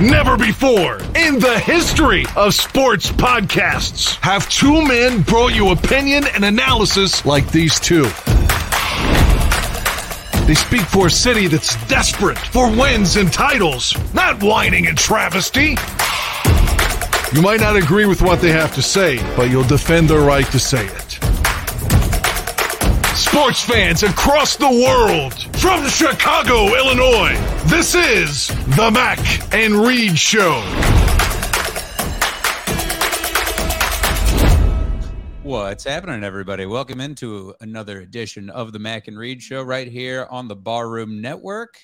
Never before in the history of sports podcasts have two men brought you opinion and analysis like these two. They speak for a city that's desperate for wins and titles, not whining and travesty. You might not agree with what they have to say, but you'll defend their right to say it. Sports fans across the world, from Chicago, Illinois, this is the Mac and Reed Show. What's happening, everybody? Welcome into another edition of the Mac and Reed Show right here on the Barroom Network.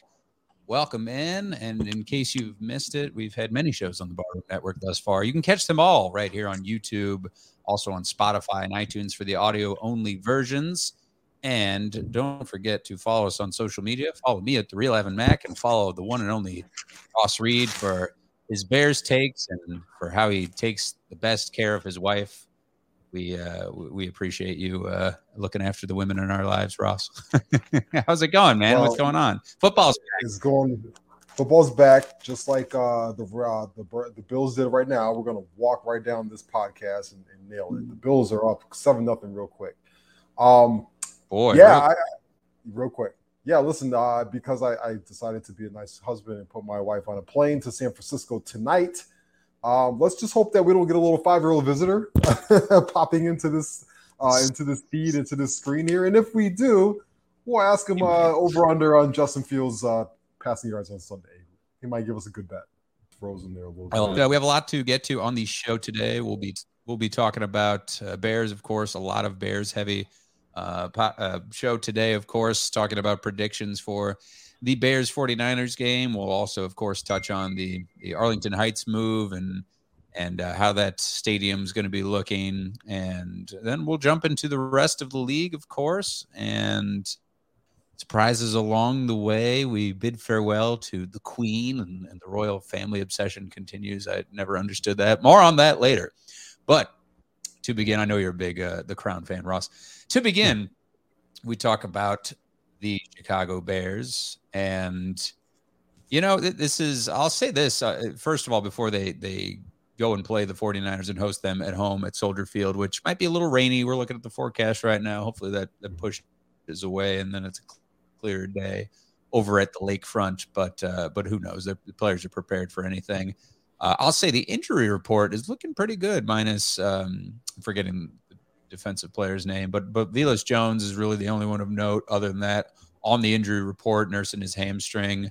Welcome in. And in case you've missed it, we've had many shows on the Barroom Network thus far. You can catch them all right here on YouTube, also on Spotify and iTunes for the audio only versions. And don't forget to follow us on social media. Follow me at the Real Evan Mac and follow the one and only Ross Reed for his Bears takes and for how he takes the best care of his wife we uh, we appreciate you uh, looking after the women in our lives, Ross. How's it going, man? Well, What's going on? Football's back. It's going. Football's back, just like uh, the uh, the the Bills did right now. We're gonna walk right down this podcast and, and nail it. The Bills are up seven nothing real quick. Um, boy, yeah, real, I, real quick. Yeah, listen, uh, because I, I decided to be a nice husband and put my wife on a plane to San Francisco tonight um, let's just hope that we don't get a little five-year-old visitor popping into this uh, into this feed, into this screen here. And if we do, we'll ask him uh, over under on Justin Fields uh, passing yards on Sunday. He might give us a good bet. Frozen there a little bit. Uh, we have a lot to get to on the show today. We'll be we'll be talking about uh, Bears, of course, a lot of Bears heavy uh, uh, show today, of course, talking about predictions for the Bears 49ers game. We'll also, of course, touch on the, the Arlington Heights move and and uh, how that stadium's going to be looking. And then we'll jump into the rest of the league, of course, and surprises along the way. We bid farewell to the Queen, and, and the royal family obsession continues. I never understood that. More on that later. But to begin, I know you're a big uh, the Crown fan, Ross. To begin, we talk about the Chicago Bears. And, you know, this is, I'll say this uh, first of all, before they, they go and play the 49ers and host them at home at Soldier Field, which might be a little rainy. We're looking at the forecast right now. Hopefully that, that push is away and then it's a clear day over at the lakefront. But, uh, but who knows? The players are prepared for anything. Uh, I'll say the injury report is looking pretty good, minus um, forgetting defensive player's name, but but Velus Jones is really the only one of note. Other than that, on the injury report, nursing his hamstring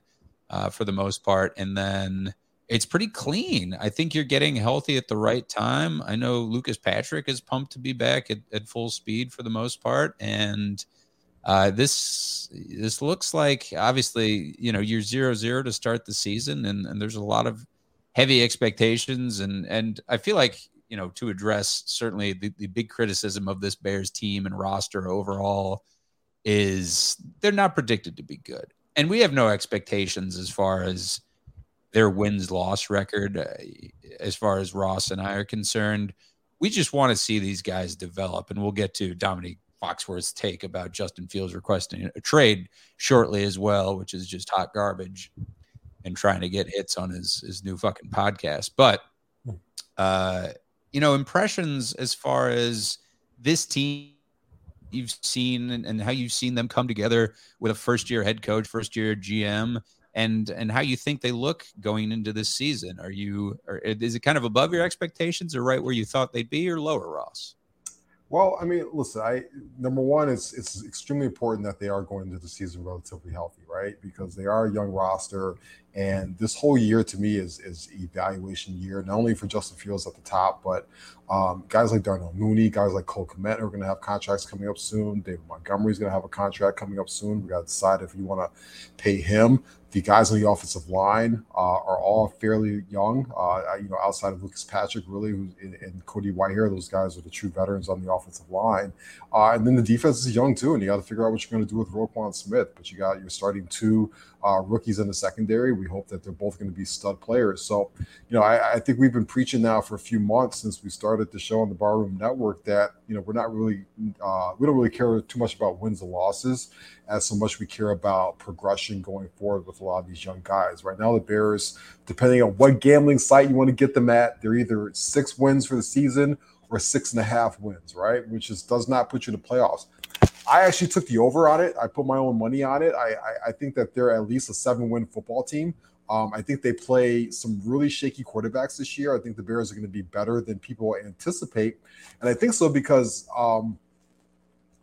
uh, for the most part, and then it's pretty clean. I think you're getting healthy at the right time. I know Lucas Patrick is pumped to be back at, at full speed for the most part, and uh, this this looks like obviously you know you're zero zero to start the season, and, and there's a lot of heavy expectations, and and I feel like you know, to address certainly the, the big criticism of this Bears team and roster overall is they're not predicted to be good. And we have no expectations as far as their wins loss record, uh, as far as Ross and I are concerned. We just want to see these guys develop. And we'll get to Dominique Foxworth's take about Justin Fields requesting a trade shortly as well, which is just hot garbage and trying to get hits on his, his new fucking podcast. But, uh, you know, impressions as far as this team you've seen and, and how you've seen them come together with a first year head coach, first year GM, and and how you think they look going into this season. Are you, or is it kind of above your expectations, or right where you thought they'd be, or lower, Ross? Well, I mean, listen, I number one, it's it's extremely important that they are going into the season relatively healthy, right? Because they are a young roster, and this whole year to me is is evaluation year, not only for Justin Fields at the top, but um, guys like Darnell Mooney, guys like Cole Kmet are going to have contracts coming up soon. David Montgomery is going to have a contract coming up soon. We got to decide if you want to pay him. The guys on the offensive line uh, are all fairly young. Uh, you know, outside of Lucas Patrick, really, and, and Cody Whitehair, those guys are the true veterans on the offensive line. Uh, and then the defense is young too, and you got to figure out what you're going to do with Roquan Smith. But you got you're starting two uh, rookies in the secondary. We hope that they're both going to be stud players. So, you know, I, I, think we've been preaching now for a few months since we started the show on the Barroom Network that you know we're not really uh, we don't really care too much about wins and losses as so much we care about progression going forward with a lot of these young guys. Right now, the Bears, depending on what gambling site you want to get them at, they're either six wins for the season or six and a half wins, right? Which is does not put you in the playoffs. I actually took the over on it. I put my own money on it. I, I, I think that they're at least a seven win football team. Um, I think they play some really shaky quarterbacks this year. I think the Bears are going to be better than people anticipate. And I think so because um,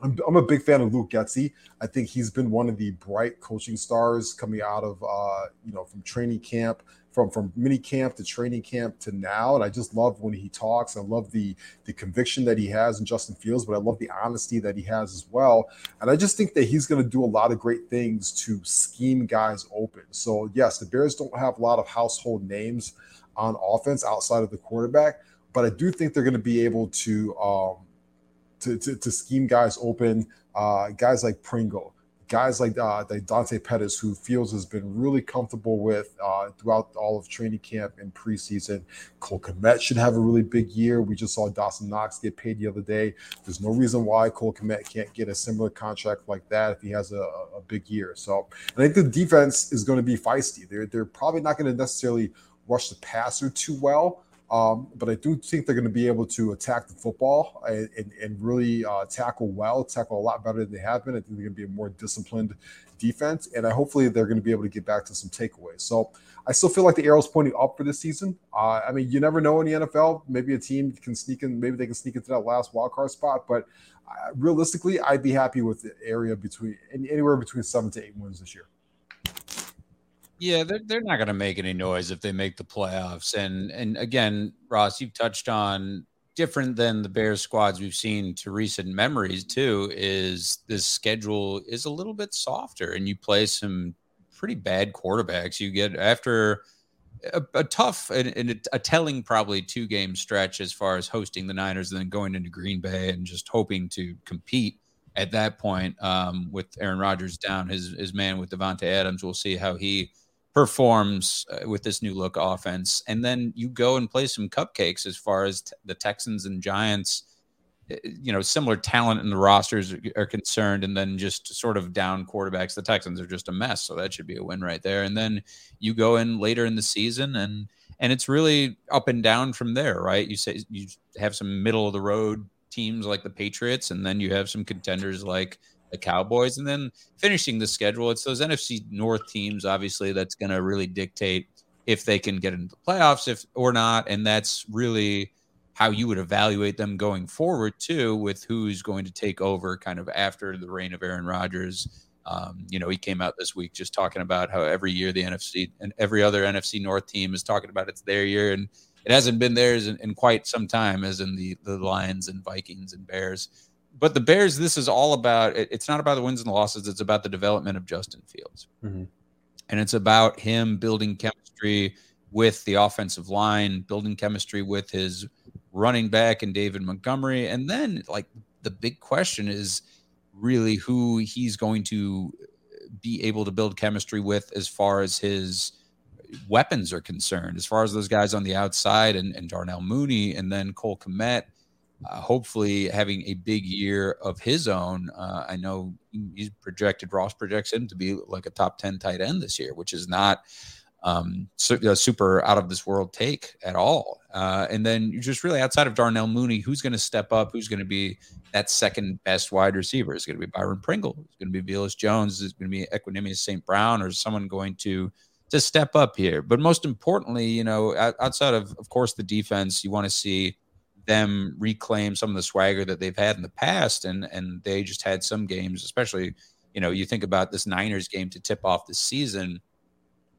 I'm, I'm, a big fan of Luke Getsy. I think he's been one of the bright coaching stars coming out of, uh, you know, from training camp from from mini camp to training camp to now. And I just love when he talks. I love the the conviction that he has in Justin Fields, but I love the honesty that he has as well. And I just think that he's going to do a lot of great things to scheme guys open. So yes, the Bears don't have a lot of household names on offense outside of the quarterback, but I do think they're going to be able to um, to, to, to scheme guys open. Uh, guys like Pringle, guys like uh, like Dante Pettis, who Fields has been really comfortable with uh, throughout all of training camp and preseason. Cole Kmet should have a really big year. We just saw Dawson Knox get paid the other day. There's no reason why Cole Kmet can't get a similar contract like that if he has a, a big year. So I think the defense is going to be feisty. They're they're probably not going to necessarily rush the passer too well. Um, but I do think they're going to be able to attack the football and, and, and really uh, tackle well, tackle a lot better than they have been. I think they're going to be a more disciplined defense, and I hopefully they're going to be able to get back to some takeaways. So I still feel like the arrow's pointing up for this season. Uh, I mean, you never know in the NFL. Maybe a team can sneak in. Maybe they can sneak into that last wild card spot. But uh, realistically, I'd be happy with the area between anywhere between seven to eight wins this year. Yeah, they're, they're not going to make any noise if they make the playoffs. And and again, Ross, you've touched on different than the Bears squads we've seen to recent memories too. Is this schedule is a little bit softer, and you play some pretty bad quarterbacks. You get after a, a tough and, and a, telling probably two game stretch as far as hosting the Niners, and then going into Green Bay and just hoping to compete at that point um, with Aaron Rodgers down his his man with Davante Adams. We'll see how he performs uh, with this new look offense. And then you go and play some cupcakes as far as t- the Texans and Giants, eh, you know, similar talent in the rosters are concerned. And then just sort of down quarterbacks. The Texans are just a mess. So that should be a win right there. And then you go in later in the season and, and it's really up and down from there, right? You say you have some middle of the road teams like the Patriots, and then you have some contenders like the Cowboys. And then finishing the schedule, it's those NFC North teams, obviously, that's going to really dictate if they can get into the playoffs if or not. And that's really how you would evaluate them going forward, too, with who's going to take over kind of after the reign of Aaron Rodgers. Um, you know, he came out this week just talking about how every year the NFC and every other NFC North team is talking about it's their year, and it hasn't been theirs in, in quite some time, as in the the Lions and Vikings and Bears but the Bears, this is all about. It's not about the wins and the losses. It's about the development of Justin Fields, mm-hmm. and it's about him building chemistry with the offensive line, building chemistry with his running back and David Montgomery, and then like the big question is really who he's going to be able to build chemistry with as far as his weapons are concerned, as far as those guys on the outside and, and Darnell Mooney and then Cole Kmet uh, hopefully having a big year of his own. Uh, I know he's projected, Ross projects him to be like a top 10 tight end this year, which is not um, a super out of this world take at all. Uh, and then you're just really outside of Darnell Mooney, who's going to step up? Who's going to be that second best wide receiver? Is going to be Byron Pringle? Is going to be Velus Jones? Is going to be Equanimeous St. Brown? Or someone going to to step up here? But most importantly, you know, outside of, of course, the defense, you want to see them reclaim some of the swagger that they've had in the past, and and they just had some games, especially you know you think about this Niners game to tip off the season,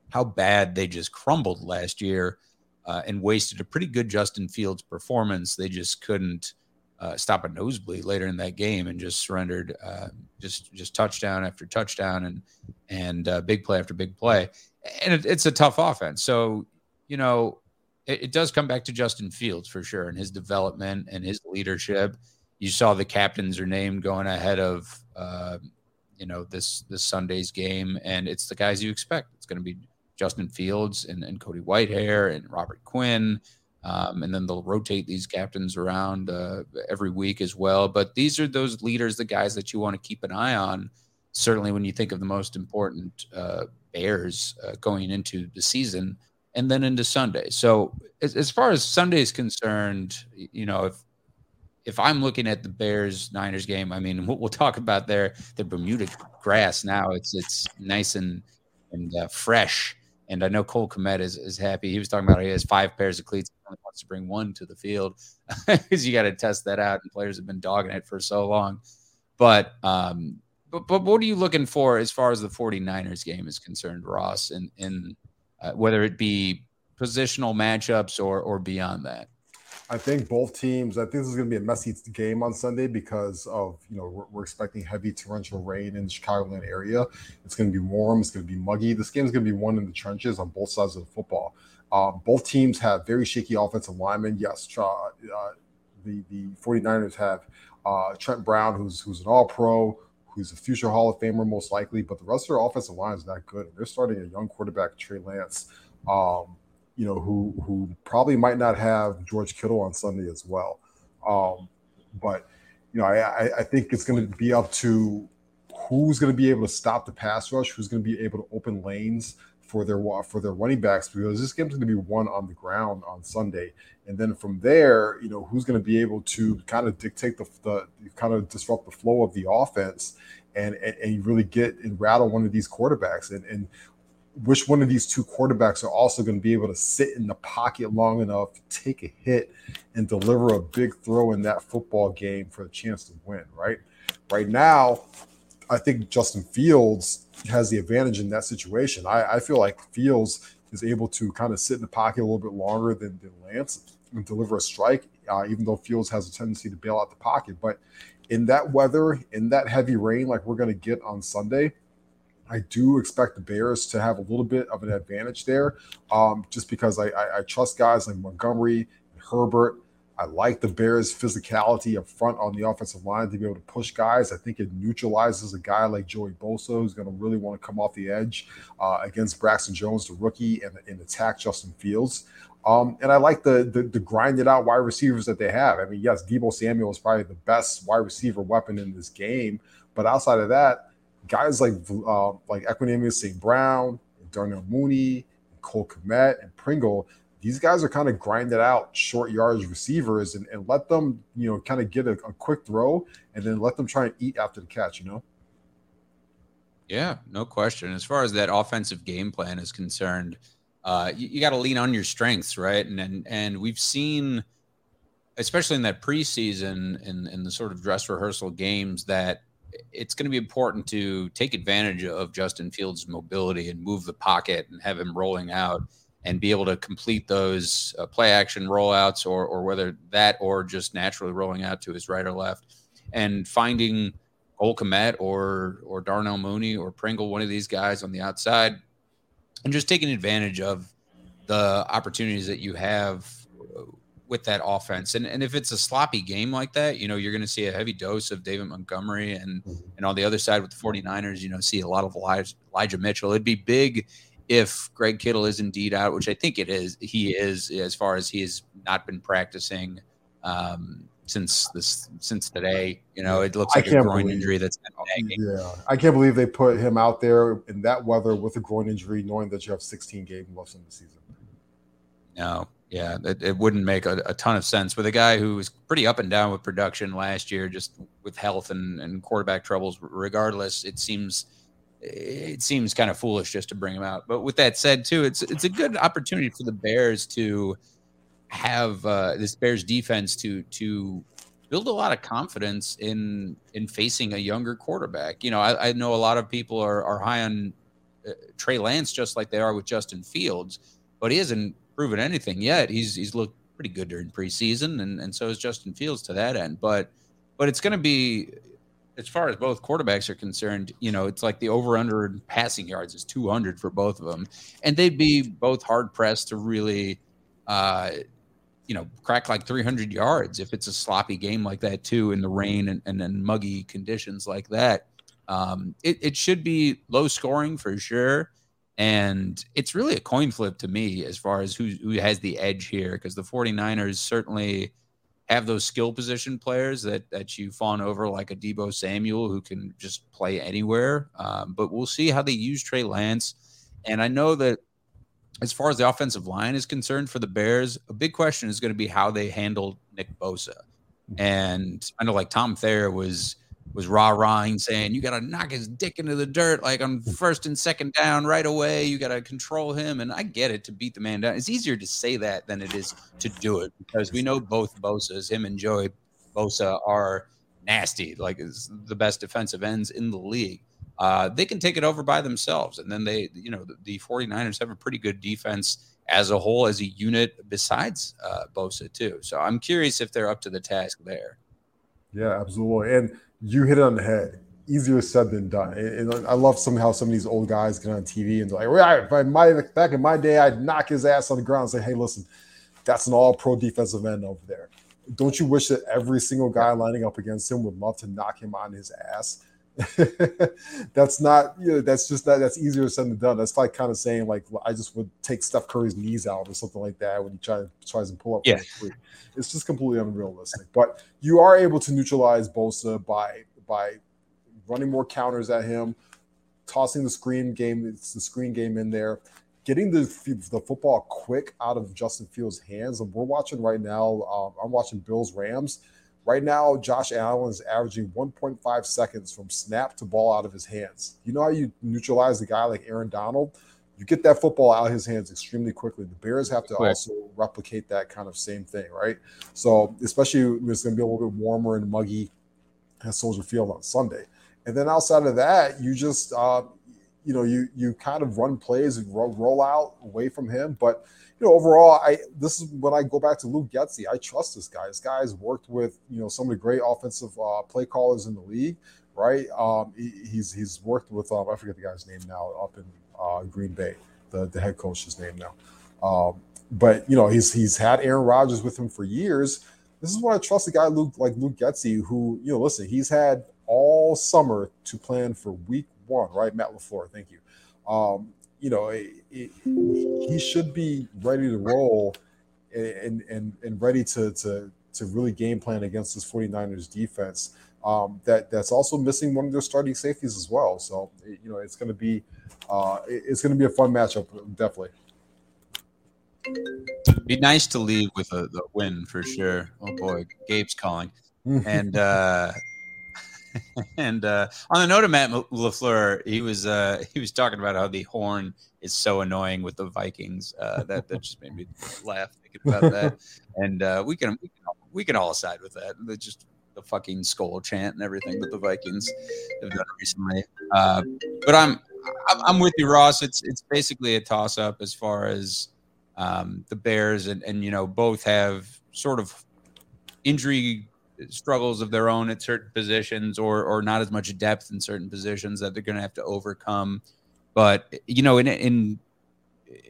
how bad they just crumbled last year, uh, and wasted a pretty good Justin Fields performance. They just couldn't. Uh, stop a nosebleed later in that game and just surrendered uh, just just touchdown after touchdown and and uh, big play after big play and it, it's a tough offense so you know it, it does come back to Justin Fields for sure and his development and his leadership. You saw the captains are named going ahead of uh, you know this this Sunday's game, and it's the guys you expect. It's going to be Justin Fields and, and Cody Whitehair and Robert Quinn. Um, and then they'll rotate these captains around uh, every week as well. But these are those leaders, the guys that you want to keep an eye on. Certainly, when you think of the most important uh, Bears uh, going into the season and then into Sunday. So, as, as far as Sunday is concerned, you know, if if I'm looking at the Bears Niners game, I mean, we'll, we'll talk about their their Bermuda grass now. It's it's nice and and uh, fresh. And I know Cole Kmet is, is happy. He was talking about he has five pairs of cleats. He only wants to bring one to the field because you got to test that out. And players have been dogging it for so long. But, um, but, but what are you looking for as far as the 49ers game is concerned, Ross, in, in uh, whether it be positional matchups or, or beyond that? I think both teams. I think this is going to be a messy game on Sunday because of you know we're, we're, expecting heavy torrential rain in the Chicagoland area. It's going to be warm. It's going to be muggy. This game is going to be won in the trenches on both sides of the football. Uh, both teams have very shaky offensive linemen. Yes, uh, the the 49ers have uh, Trent Brown, who's who's an All Pro, who's a future Hall of Famer most likely, but the rest of their offensive line is not good. And They're starting a young quarterback, Trey Lance. Um, you know, who who probably might not have George Kittle on Sunday as well. Um, but you know, I, I think it's going to be up to who's going to be able to stop the pass rush, who's going to be able to open lanes for their for their running backs because this game's going to be won on the ground on Sunday, and then from there, you know, who's going to be able to kind of dictate the, the kind of disrupt the flow of the offense and, and and really get and rattle one of these quarterbacks and and which one of these two quarterbacks are also going to be able to sit in the pocket long enough take a hit and deliver a big throw in that football game for a chance to win, right? Right now, I think Justin Fields has the advantage in that situation. I, I feel like Fields is able to kind of sit in the pocket a little bit longer than, than Lance deliver a strike, uh, even though Fields has a tendency to bail out the pocket. But in that weather, in that heavy rain, like we're going to get on Sunday – I do expect the Bears to have a little bit of an advantage there, um, just because I, I, I, trust guys like Montgomery and Herbert. I like the Bears' physicality up front on the offensive line to be able to push guys. I think it neutralizes a guy like Joey Bosa, who's going to really want to come off the edge uh, against Braxton Jones, the rookie, and, and attack Justin Fields. Um, and I like the, the, the grinded out wide receivers that they have. I mean, yes, Deebo Samuel is probably the best wide receiver weapon in this game, but outside of that, guys like uh, like Equanimeous St. Brown, Darnell Mooney, Cole Kmet, and Pringle, these guys are kind of grinded out short yardage receivers and, and let them, you know, kind of get a, a, quick throw and then let them try and eat after the catch, you know? Yeah, no question. As far as that offensive game plan is concerned, uh, you, you got to lean on your strengths, right? And, and and we've seen, especially in that preseason and in the sort of dress rehearsal games, that it's going to be important to take advantage of Justin Fields' mobility and move the pocket and have him rolling out and be able to complete those uh, play action rollouts or or whether that or just naturally rolling out to his right or left and finding Cole Kmet or or Darnell Mooney or Pringle, one of these guys on the outside, and just taking advantage of the opportunities that you have with that offense. And and if it's a sloppy game like that, you know, you're going to see a heavy dose of David Montgomery and mm-hmm. and on the other side with the 49ers, you know, see a lot of Elijah, Elijah Mitchell. It'd be big if Greg Kittle is indeed out, which I think it is. He is as far as he has not been practicing um, since this since today. You know, it looks like a groin believe, injury that's Yeah, I can't believe they put him out there in that weather with a groin injury, knowing that you have 16 games left in the season. No, yeah, it, it wouldn't make a, a, ton of sense with a guy who was pretty up and down with production last year, just with health and, and quarterback troubles. Regardless, it seems it seems kind of foolish just to bring him out. But with that said, too, it's it's a good opportunity for the Bears to have uh, this Bears defense to to build a lot of confidence in in facing a younger quarterback. You know, I, I know a lot of people are are high on uh, Trey Lance just like they are with Justin Fields, but he hasn't proven anything yet. He's he's looked pretty good during preseason, and and so is Justin Fields to that end. But but it's going to be as far as both quarterbacks are concerned, you know, it's like the over under passing yards is 200 for both of them, and they'd be both hard pressed to really, uh, you know, crack like 300 yards if it's a sloppy game like that too in the rain and and, and muggy conditions like that. Um, it, it should be low scoring for sure And it's really a coin flip to me as far as who, who has the edge here, because the 49ers certainly have those skill position players that that you fawn over, like a Deebo Samuel, who can just play anywhere. Um, but we'll see how they use Trey Lance. And I know that as far as the offensive line is concerned for the Bears, a big question is going to be how they handle Nick Bosa. Mm-hmm. And I know like Tom Thayer was was rah rahing saying you got to knock his dick into the dirt like on first and second down right away. You got to control him, and I get it to beat the man down. It's easier to say that than it is to do it because we know both Bosa's, him and Joey Bosa, are nasty, like is the best defensive ends in the league. Uh, they can take it over by themselves, and then they, you know, the, the 49ers have a pretty good defense as a whole, as a unit, besides uh, Bosa too. So I'm curious if they're up to the task there. Yeah, absolutely. And you hit it on the head. Easier said than done. And I love somehow some of these old guys get on TV and like, right, by my back in my day, I'd knock his ass on the ground and say, hey, listen, that's an all-pro defensive end over there. Don't you wish that every single guy lining up against him would love to knock him on his ass? that's not you know that's just that that's easier said than done. That's like kind of saying like i just would take steph curry's knees out or something like that when he try, tries to pull up yeah. it's just completely unrealistic. But you are able to neutralize bosa by by running more counters at him tossing the screen game it's the screen game in there getting the the football quick out of justin fields hands. And we're watching right now um, i'm watching bills rams Right now, Josh Allen is averaging 1.5 seconds from snap to ball out of his hands. You know how you neutralize a guy like Aaron Donald? You get that football out of his hands extremely quickly. The Bears have to also replicate that kind of same thing, right? So, especially when it's going to be a little bit warmer and muggy at Soldier Field on Sunday. And then outside of that, you just, uh, you know, you you kind of run plays and roll, roll out away from him, but you know, overall, I this is when I go back to Luke Getsy. I trust this guy. This guy has worked with you know some of the great offensive uh, play callers in the league, right? Um, he, he's he's worked with um, I forget the guy's name now up in uh, Green Bay, the the head coach's name now. Um, but you know, he's he's had Aaron Rodgers with him for years. This is why I trust a guy Luke like Luke Getsy, who you know, listen, he's had all summer to plan for Week One, right? Matt LaFleur, thank you. Um, you know, it, he should be ready to roll and and and ready to to to really game plan against this 49ers defense. Um, that that's also missing one of their starting safeties as well. So you know, it's going to be uh, it's going to be a fun matchup, definitely. Be nice to leave with a, a win for sure. Oh boy, Gabe's calling, and uh, and uh, on the note of Matt LaFleur, he was uh, he was talking about how the horn is so annoying with the Vikings. Uh, that that just made me laugh thinking about that. And uh, we can we can all, we can all side with that. It's just the fucking skull chant and everything that the Vikings have done recently. Uh, but I'm I'm with you, Ross. It's it's basically a toss up as far as um, the Bears and and you know both have sort of injury struggles of their own at certain positions or or not as much depth in certain positions that they're going to have to overcome but you know in in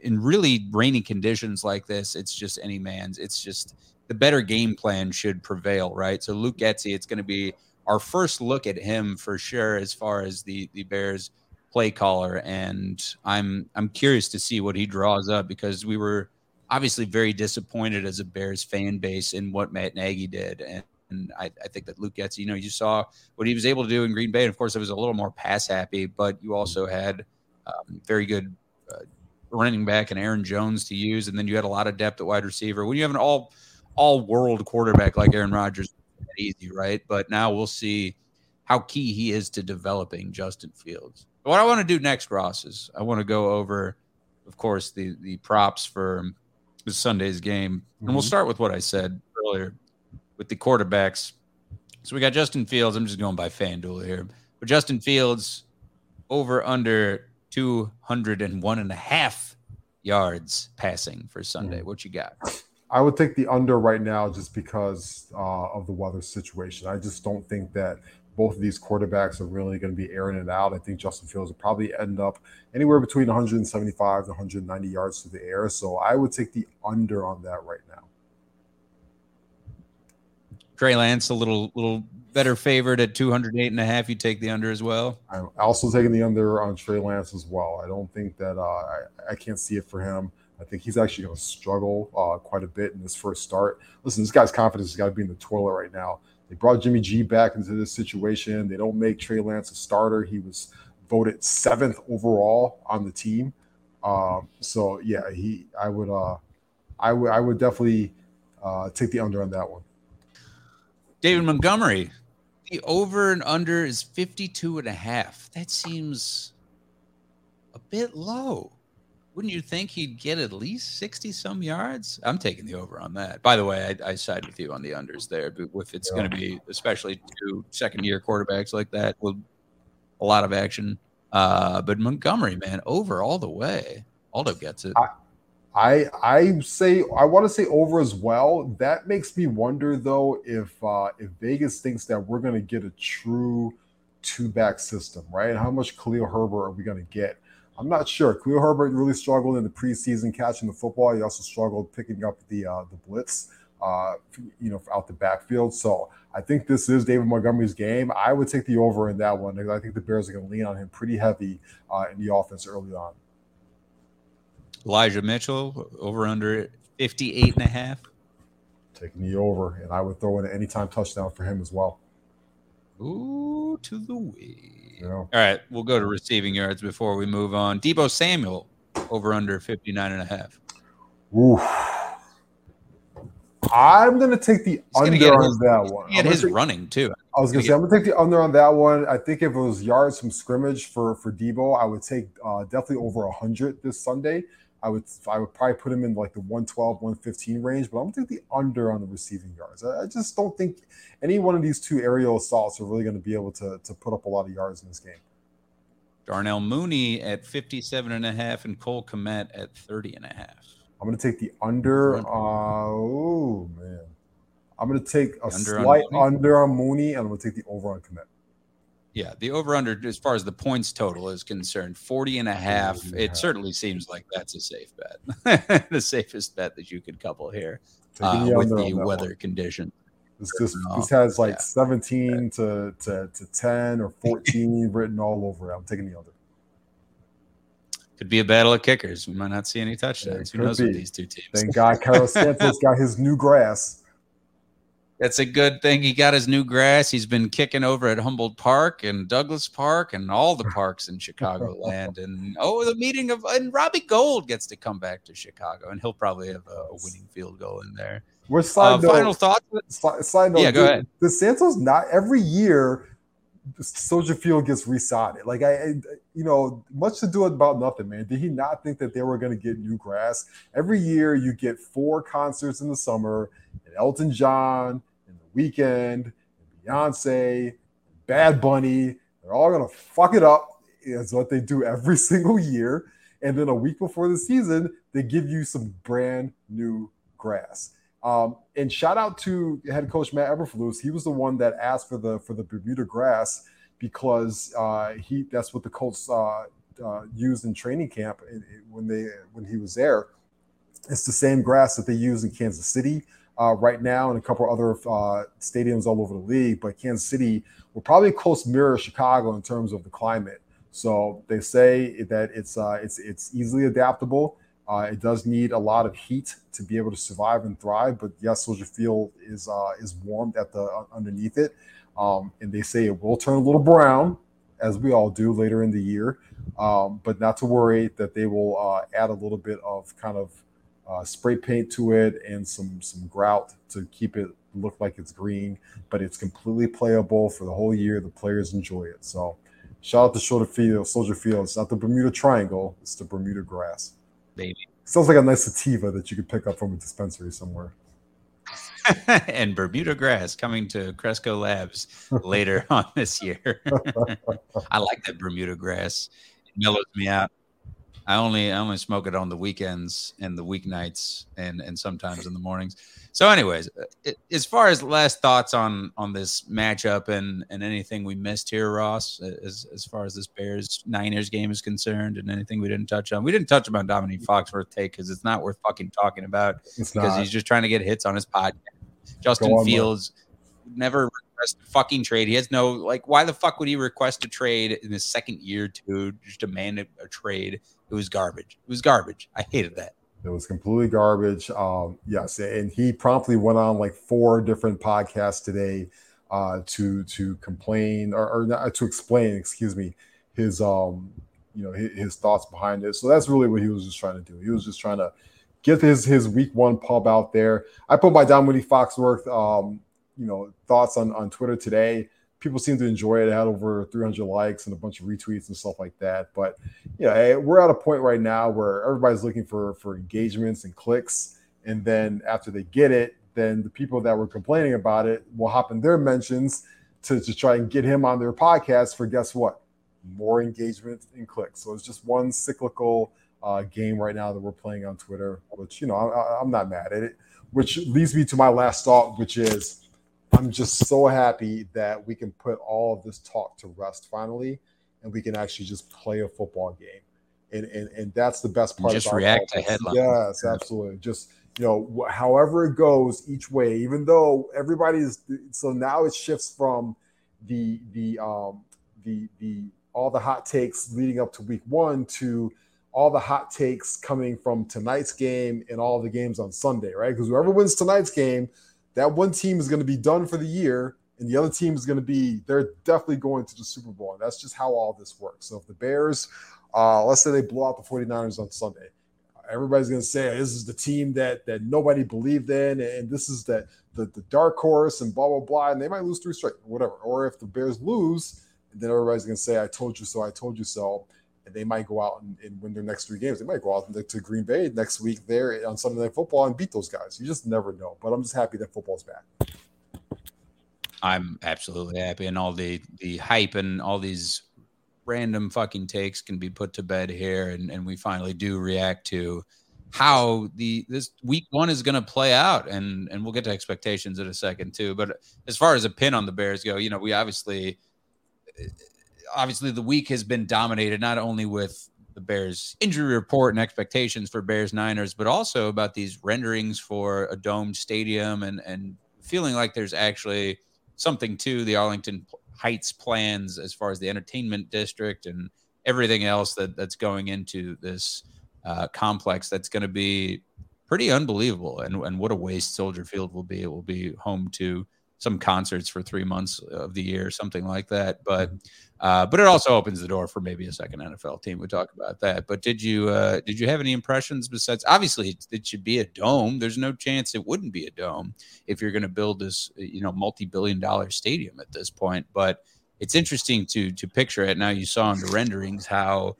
in really rainy conditions like this it's just any man's it's just the better game plan should prevail right? So luke Getsy it's going to be our first look at him for sure as far as the the bears play caller. And i'm i'm curious to see what he draws up because we were obviously very disappointed as a bears fan base in what matt nagy did. And and I, I, think that Luke Getsy, you know, you saw what he was able to do in Green Bay. And of course, it was a little more pass happy, but you also had um, very good uh, running back and Aaron Jones to use. And then you had a lot of depth at wide receiver. When you have an all all world quarterback like Aaron Rodgers, easy, right? But now we'll see how key he is to developing Justin Fields. But what I want to do next, Ross, is I want to go over, of course, the the props for this Sunday's game. And we'll mm-hmm. start with what I said earlier with the quarterbacks. So we got Justin Fields. I'm just going by FanDuel here. But Justin Fields over under 201 and a half yards passing for Sunday. What you got? I would take the under right now just because uh, of the weather situation. I just don't think that both of these quarterbacks are really going to be airing it out. I think Justin Fields will probably end up anywhere between 175 to 190 yards to the air. So I would take the under on that right now. Trey Lance a little little better favored at 208 and a half. You take the under as well. I'm also taking the under on Trey Lance as well. I don't think that uh, I, I can't see it for him. I think he's actually going to struggle uh, quite a bit in this first start. Listen, this guy's confidence has got to be in the toilet right now. They brought Jimmy G back into this situation. They don't make Trey Lance a starter. He was voted seventh overall on the team. Um, so yeah, he I would uh, I would I would definitely uh, take the under on that one. David Montgomery, the over and under is 52 and a half. That seems a bit low. Wouldn't you think he'd get at least 60 some yards? I'm taking the over on that. By the way, I, I side with you on the unders there. But if it's yeah. going to be, especially two second year quarterbacks like that, with a lot of action. Uh, but Montgomery, man, over all the way. Aldo gets it. I, I I say I want to say over as well. That makes me wonder though if uh, if Vegas thinks that we're going to get a true two back system, right? How much Khalil Herbert are we going to get? I'm not sure. Khalil Herbert really struggled in the preseason catching the football. He also struggled picking up the uh, the blitz, uh, you know, out the backfield. So I think this is David Montgomery's game. I would take the over in that one because I think the Bears are going to lean on him pretty heavy uh, in the offense early on. Elijah Mitchell over under 58 and a half. Taking the over, and I would throw in an anytime touchdown for him as well. Ooh, to the way. Yeah. All right, we'll go to receiving yards before we move on. Deebo Samuel over under 59 and a half. Ooh. I'm going to take the He's under on his, that one. He his take, running too. I was going to say I'm going to take the under on that one. I think if it was yards from scrimmage for for Deebo, I would take uh, definitely over 100 this Sunday. I would I would probably put him in like the 112, 115 range, but I'm gonna take the under on the receiving yards. I, I just don't think any one of these two aerial assaults are really going to be able to, to put up a lot of yards in this game. Darnell Mooney at 57 and a half and Cole Kmet at 30 and a half. I'm going to take the under. Uh, oh, man. I'm going to take a under slight on under on Mooney, and I'm going to take the over on Kmet. Yeah, the over under as far as the points total is concerned, 40 and a half. It certainly seems like that's a safe bet. the safest bet that you could couple here uh, with the weather one. condition. This, this, this has like yeah. 17 to, to, to 10 or 14 written all over it. I'm taking the under. Could be a battle of kickers. We might not see any touchdowns. Who knows be. with these two teams? Thank God Cairo Santos got his new grass. That's a good thing. He got his new grass. He's been kicking over at Humboldt Park and Douglas Park and all the parks in Chicagoland. And oh, the meeting of and Robbie Gould gets to come back to Chicago, and he'll probably have a, winning field goal in there. We're uh, final thoughts. Side, side note. Yeah, go ahead. The Santos not every year. Soldier Field gets resodded. Like I, I, you know, much to do about nothing, man. Did he not think that they were going to get new grass? Every year, you get four concerts in the summer, and Elton John, Weeknd, and Beyonce, Bad Bunny. They're all gonna fuck it up. It's what they do every single year. And then a week before the season, they give you some brand new grass. Um, and shout out to head coach Matt Eberflus. He was the one that asked for the for the Bermuda grass because uh, he that's what the Colts uh, uh, used in training camp when they when he was there. It's the same grass that they use in Kansas City uh, right now and a couple other uh, stadiums all over the league. But Kansas City will probably close mirror Chicago in terms of the climate. So they say that it's uh, it's it's easily adaptable. Uh, it does need a lot of heat to be able to survive and thrive. But yes, Soldier Field is uh, is warmed at the uh, underneath it, um, and they say it will turn a little brown, as we all do later in the year. Um, but not to worry that they will add a little bit of kind of uh, spray paint to it and some some grout to keep it look like it's green, but it's completely playable for the whole year. The players enjoy it. So shout out to Soldier Field, Soldier Field. It's not the Bermuda Triangle, it's the Bermuda grass. Baby. Sounds like a nice sativa that you could pick up from a dispensary somewhere. and Bermuda grass coming to Cresco Labs later on this year. I like that Bermuda grass. It mellows me out. I only I only smoke it on the weekends and the weeknights and and sometimes in the mornings. So, anyways, uh, as far as last thoughts on on this matchup and and anything we missed here, Ross, as as far as this Bears Niners game is concerned, and anything we didn't touch on, we didn't touch about Dominique Foxworth take because it's not worth fucking talking about it's because not. he's just trying to get hits on his podcast. Justin on, Fields. Man never request a fucking trade. He has no like. Why the fuck would he request a trade in his second year to just demand a, a trade? It was garbage. It was garbage. I hated that. It was completely garbage. Um, yes, and he promptly went on like four different podcasts today uh, to to complain or, or not, to explain, excuse me, his um you know his, his, thoughts behind it. So that's really what he was just trying to do. He was just trying to get his his week one pub out there. I put my Dominique Foxworth um you know thoughts on on Twitter today. People seem to enjoy it. It had over 300 likes and a bunch of retweets and stuff like that. But you know, hey, we're at a point right now where everybody's looking for for engagements and clicks, and then after they get it, then the people that were complaining about it will hop in their mentions to, to try and get him on their podcast for guess what? More engagement and clicks. So it's just one cyclical uh, game right now that we're playing on Twitter, which, you know, I, I'm not mad at it. Which leads me to my last thought, which is I'm just so happy that we can put all of this talk to rest finally and we can actually just play a football game. And, and, and that's the best part. Just react to headlines. Yes, absolutely. Just you know, however it goes each way, even though everybody's so now it shifts from the the um the the all the hot takes leading up to week one to all the hot takes coming from tonight's game and all the games on Sunday, right? Because whoever wins tonight's game, that one team is going to be done for the year, and the other team is going to be they're definitely going to the Super Bowl. And that's just how all this works. So if the Bears, uh, let's say they blow out the 49ers on Sunday, everybody's going to say this is the team that that nobody believed in, and this is the, the the dark horse, and blah blah blah. And they might lose three straight, or whatever. Or if the Bears lose, then everybody's going to say, "I told you so, I told you so," and they might go out and, and win their next three games. They might go out to Green Bay next week there on Sunday Night Football and beat those guys. You just never know. But I'm just happy that football's back. I'm absolutely happy, and all the the hype and all these random fucking takes can be put to bed here and, and we finally do react to how the this week one is going to play out and and we'll get to expectations in a second too but as far as a pin on the bears go you know we obviously obviously the week has been dominated not only with the bears injury report and expectations for bears niners but also about these renderings for a domed stadium and and feeling like there's actually something to the arlington Heights plans as far as the entertainment district and everything else that that's going into this uh, complex. That's going to be pretty unbelievable. And and what a waste Soldier Field will be. It will be home to some concerts for three months of the year, something like that. But uh, but it also opens the door for maybe a second NFL team. We talk about that. But did you uh, did you have any impressions besides? Obviously, it, it should be a dome. There's no chance it wouldn't be a dome if you're going to build this you know multi billion dollar stadium at this point. But it's interesting to to picture it. Now you saw in the renderings how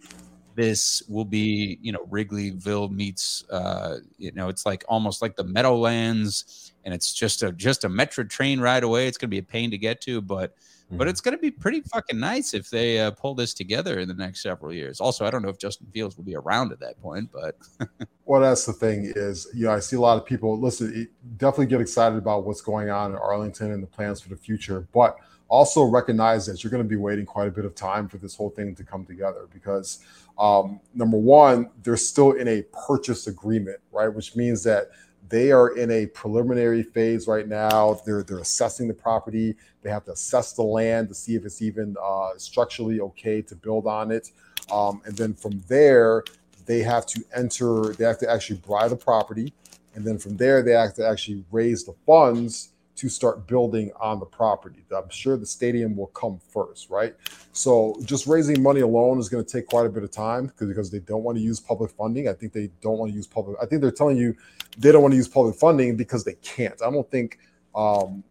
this will be you know Wrigleyville meets uh, you know it's like almost like the Meadowlands and it's just a just a metro train ride away. It's going to be a pain to get to, but mm-hmm. but it's going to be pretty fucking nice if they uh, pull this together in the next several years. Also, I don't know if Justin Fields will be around at that point, but well, that's the thing is you know I see a lot of people listen definitely get excited about what's going on in Arlington and the plans for the future, but also recognize that you're going to be waiting quite a bit of time for this whole thing to come together because um, number one, they're still in a purchase agreement, right? Which means that they are in a preliminary phase right now. They're they're assessing the property. They have to assess the land to see if it's even uh, structurally okay to build on it. Um, and then from there, they have to enter. They have to actually buy the property, and then from there, they have to actually raise the funds to start building on the property. I'm sure the stadium will come first, right? So just raising money alone is going to take quite a bit of time because because they don't want to use public funding. I think they don't want to use public. I think they're telling you they don't want to use public funding because they can't. I don't think um,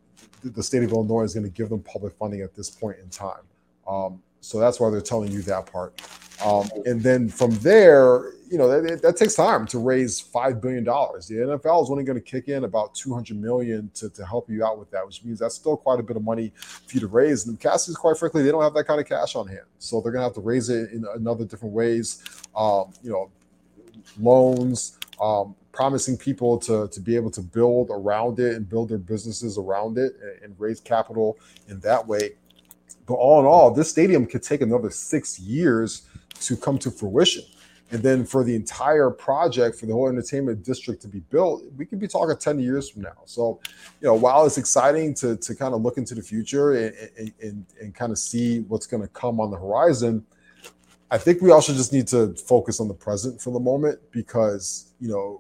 the state of Illinois is going to give them public funding at this point in time. Um, so that's why they're telling you that part. Um, and then from there, you know, that, that takes time to raise $5 billion. The NFL is only going to kick in about 200 million to, to help you out with that, which means that's still quite a bit of money for you to raise. And the Castles, quite frankly, they don't have that kind of cash on hand. So they're going to have to raise it in another different ways. Um, you know, loans, um, promising people to, to be able to build around it and build their businesses around it and, and raise capital in that way. But all in all, this stadium could take another six years to come to fruition. And then for the entire project, for the whole entertainment district to be built, we could be talking 10 years from now. So, you know, while it's exciting to, to kind of look into the future and, and, and, and kind of see what's going to come on the horizon, I think we also just need to focus on the present for the moment because, you know,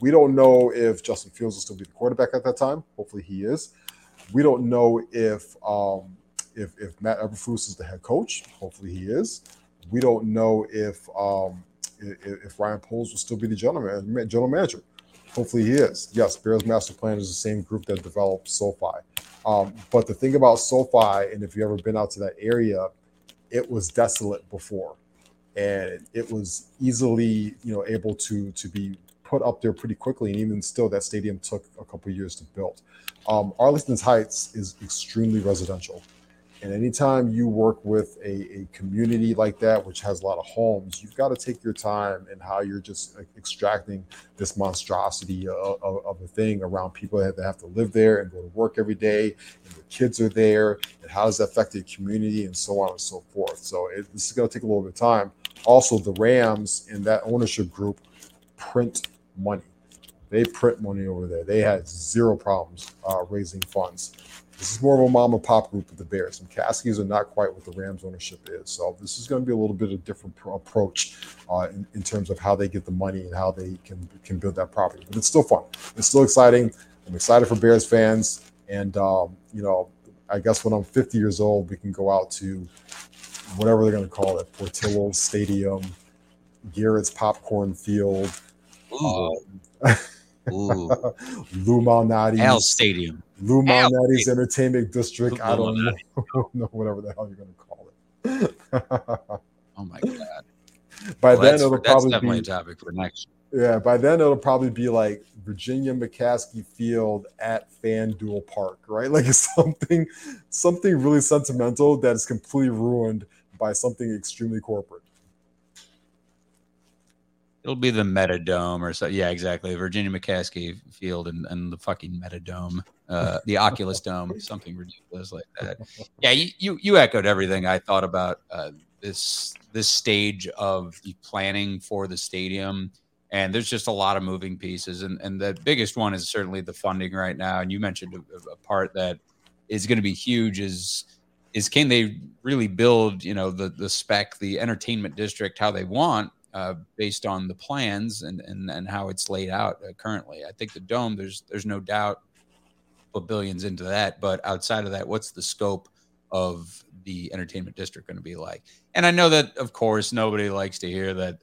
we don't know if Justin Fields will still be the quarterback at that time. Hopefully he is. We don't know if um, if, if Matt Eberflus is the head coach. Hopefully he is. We don't know if um, if, Ryan Poles will still be the general general manager. Hopefully he is. Yes, Bears master plan is the same group that developed SoFi. Um, but the thing about SoFi, and if you've ever been out to that area, it was desolate before, and it was easily you know able to to be put up there pretty quickly. And even still, that stadium took a couple years to build. Um, Arlington's Heights is extremely residential. And anytime you work with a, a, community like that, which has a lot of homes, you've got to take your time and how you're just extracting this monstrosity of, of, of, a thing around people that have to live there and go to work every day, and their kids are there, and how does that affect the community, and so on and so forth. So it, this is going to take a little bit of time. Also, the Rams in that ownership group print money. They print money over there. They had zero problems uh, raising funds. This is more of a mom and pop group with the Bears. And Caskies are not quite what the Rams ownership is. So this is going to be a little bit of a different pro- approach uh, in, in, terms of how they get the money and how they can can build that property. But it's still fun. It's still exciting. I'm excited for Bears fans. And um, you know, I guess when I'm 50 years old, we can go out to whatever they're going to call it, Portillo's Stadium, Garrett's Popcorn Field. Ooh. Um. Lou Malnati's Al Stadium. Lou Malnati's Entertainment District. I don't know, know, whatever the hell you're going to call it. oh my god! By well, then it'll probably definitely be a topic for next. Yeah, by then it'll probably be like Virginia McCaskey Field at FanDuel Park, right? Like it's something, something really sentimental that is completely ruined by something extremely corporate. It'll be the Metadome or so. Yeah, exactly. Virginia McCaskey Field and, and the fucking Metadome, uh, the Oculus Dome, something ridiculous like that. Yeah, you, you, you echoed everything I thought about uh, this this stage of the planning for the stadium. And there's just a lot of moving pieces, and and the biggest one is certainly the funding right now. And you mentioned a, a part that is going to be huge is is can they really build you know the the spec the entertainment district how they want uh, based on the plans and, and, and how it's laid out uh, currently. I think the dome, there's there's no doubt, put billions into that. But outside of that, what's the scope of the entertainment district going to be like? And I know that, of course, nobody likes to hear that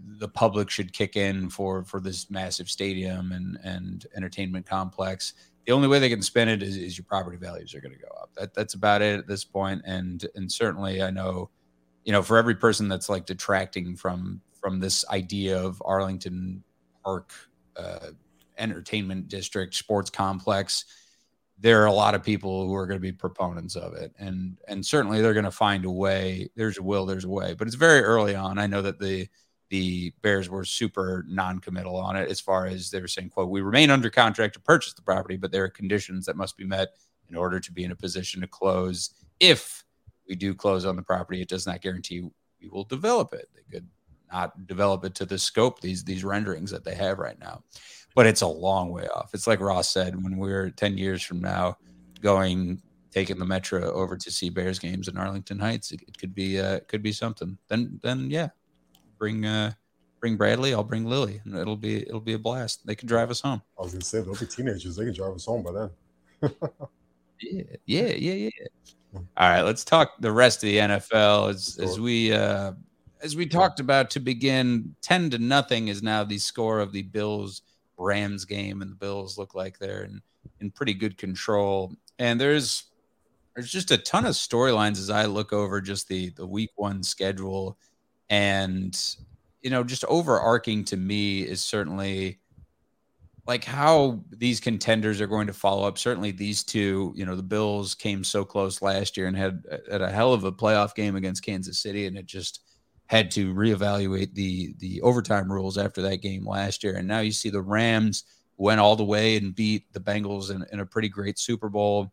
the public should kick in for for this massive stadium and and entertainment complex. The only way they can spend it is, is your property values are going to go up. That that's about it at this point. And and certainly, I know you know, for every person that's like detracting from from this idea of Arlington Park uh, entertainment district sports complex, there are a lot of people who are going to be proponents of it, and and certainly they're going to find a way. There's a will, there's a way, but it's very early on. I know that the the Bears were super non-committal on it as far as they were saying, "quote We remain under contract to purchase the property, but there are conditions that must be met in order to be in a position to close if." We do close on the property, it does not guarantee we will develop it. They could not develop it to the scope these these renderings that they have right now. But it's a long way off. It's like Ross said when we're 10 years from now going taking the metro over to see Bears games in Arlington Heights, it, it could be uh could be something. Then then yeah, bring uh bring Bradley, I'll bring Lily, and it'll be it'll be a blast. They can drive us home. I was gonna say they'll be teenagers. They can drive us home by then. yeah, yeah, yeah, yeah. All right, let's talk the rest of the NFL as sure. as we uh, as we talked about to begin. Ten to nothing is now the score of the Bills Rams game, and the Bills look like they're in in pretty good control. And there's there's just a ton of storylines as I look over just the the Week One schedule, and you know, just overarching to me is certainly like how these contenders are going to follow up. Certainly, these two, you know, the Bills came so close last year and had, had a hell of a playoff game against Kansas City, and it just had to reevaluate the the overtime rules after that game last year. And now you see the Rams went all the way and beat the Bengals in, in a pretty great Super Bowl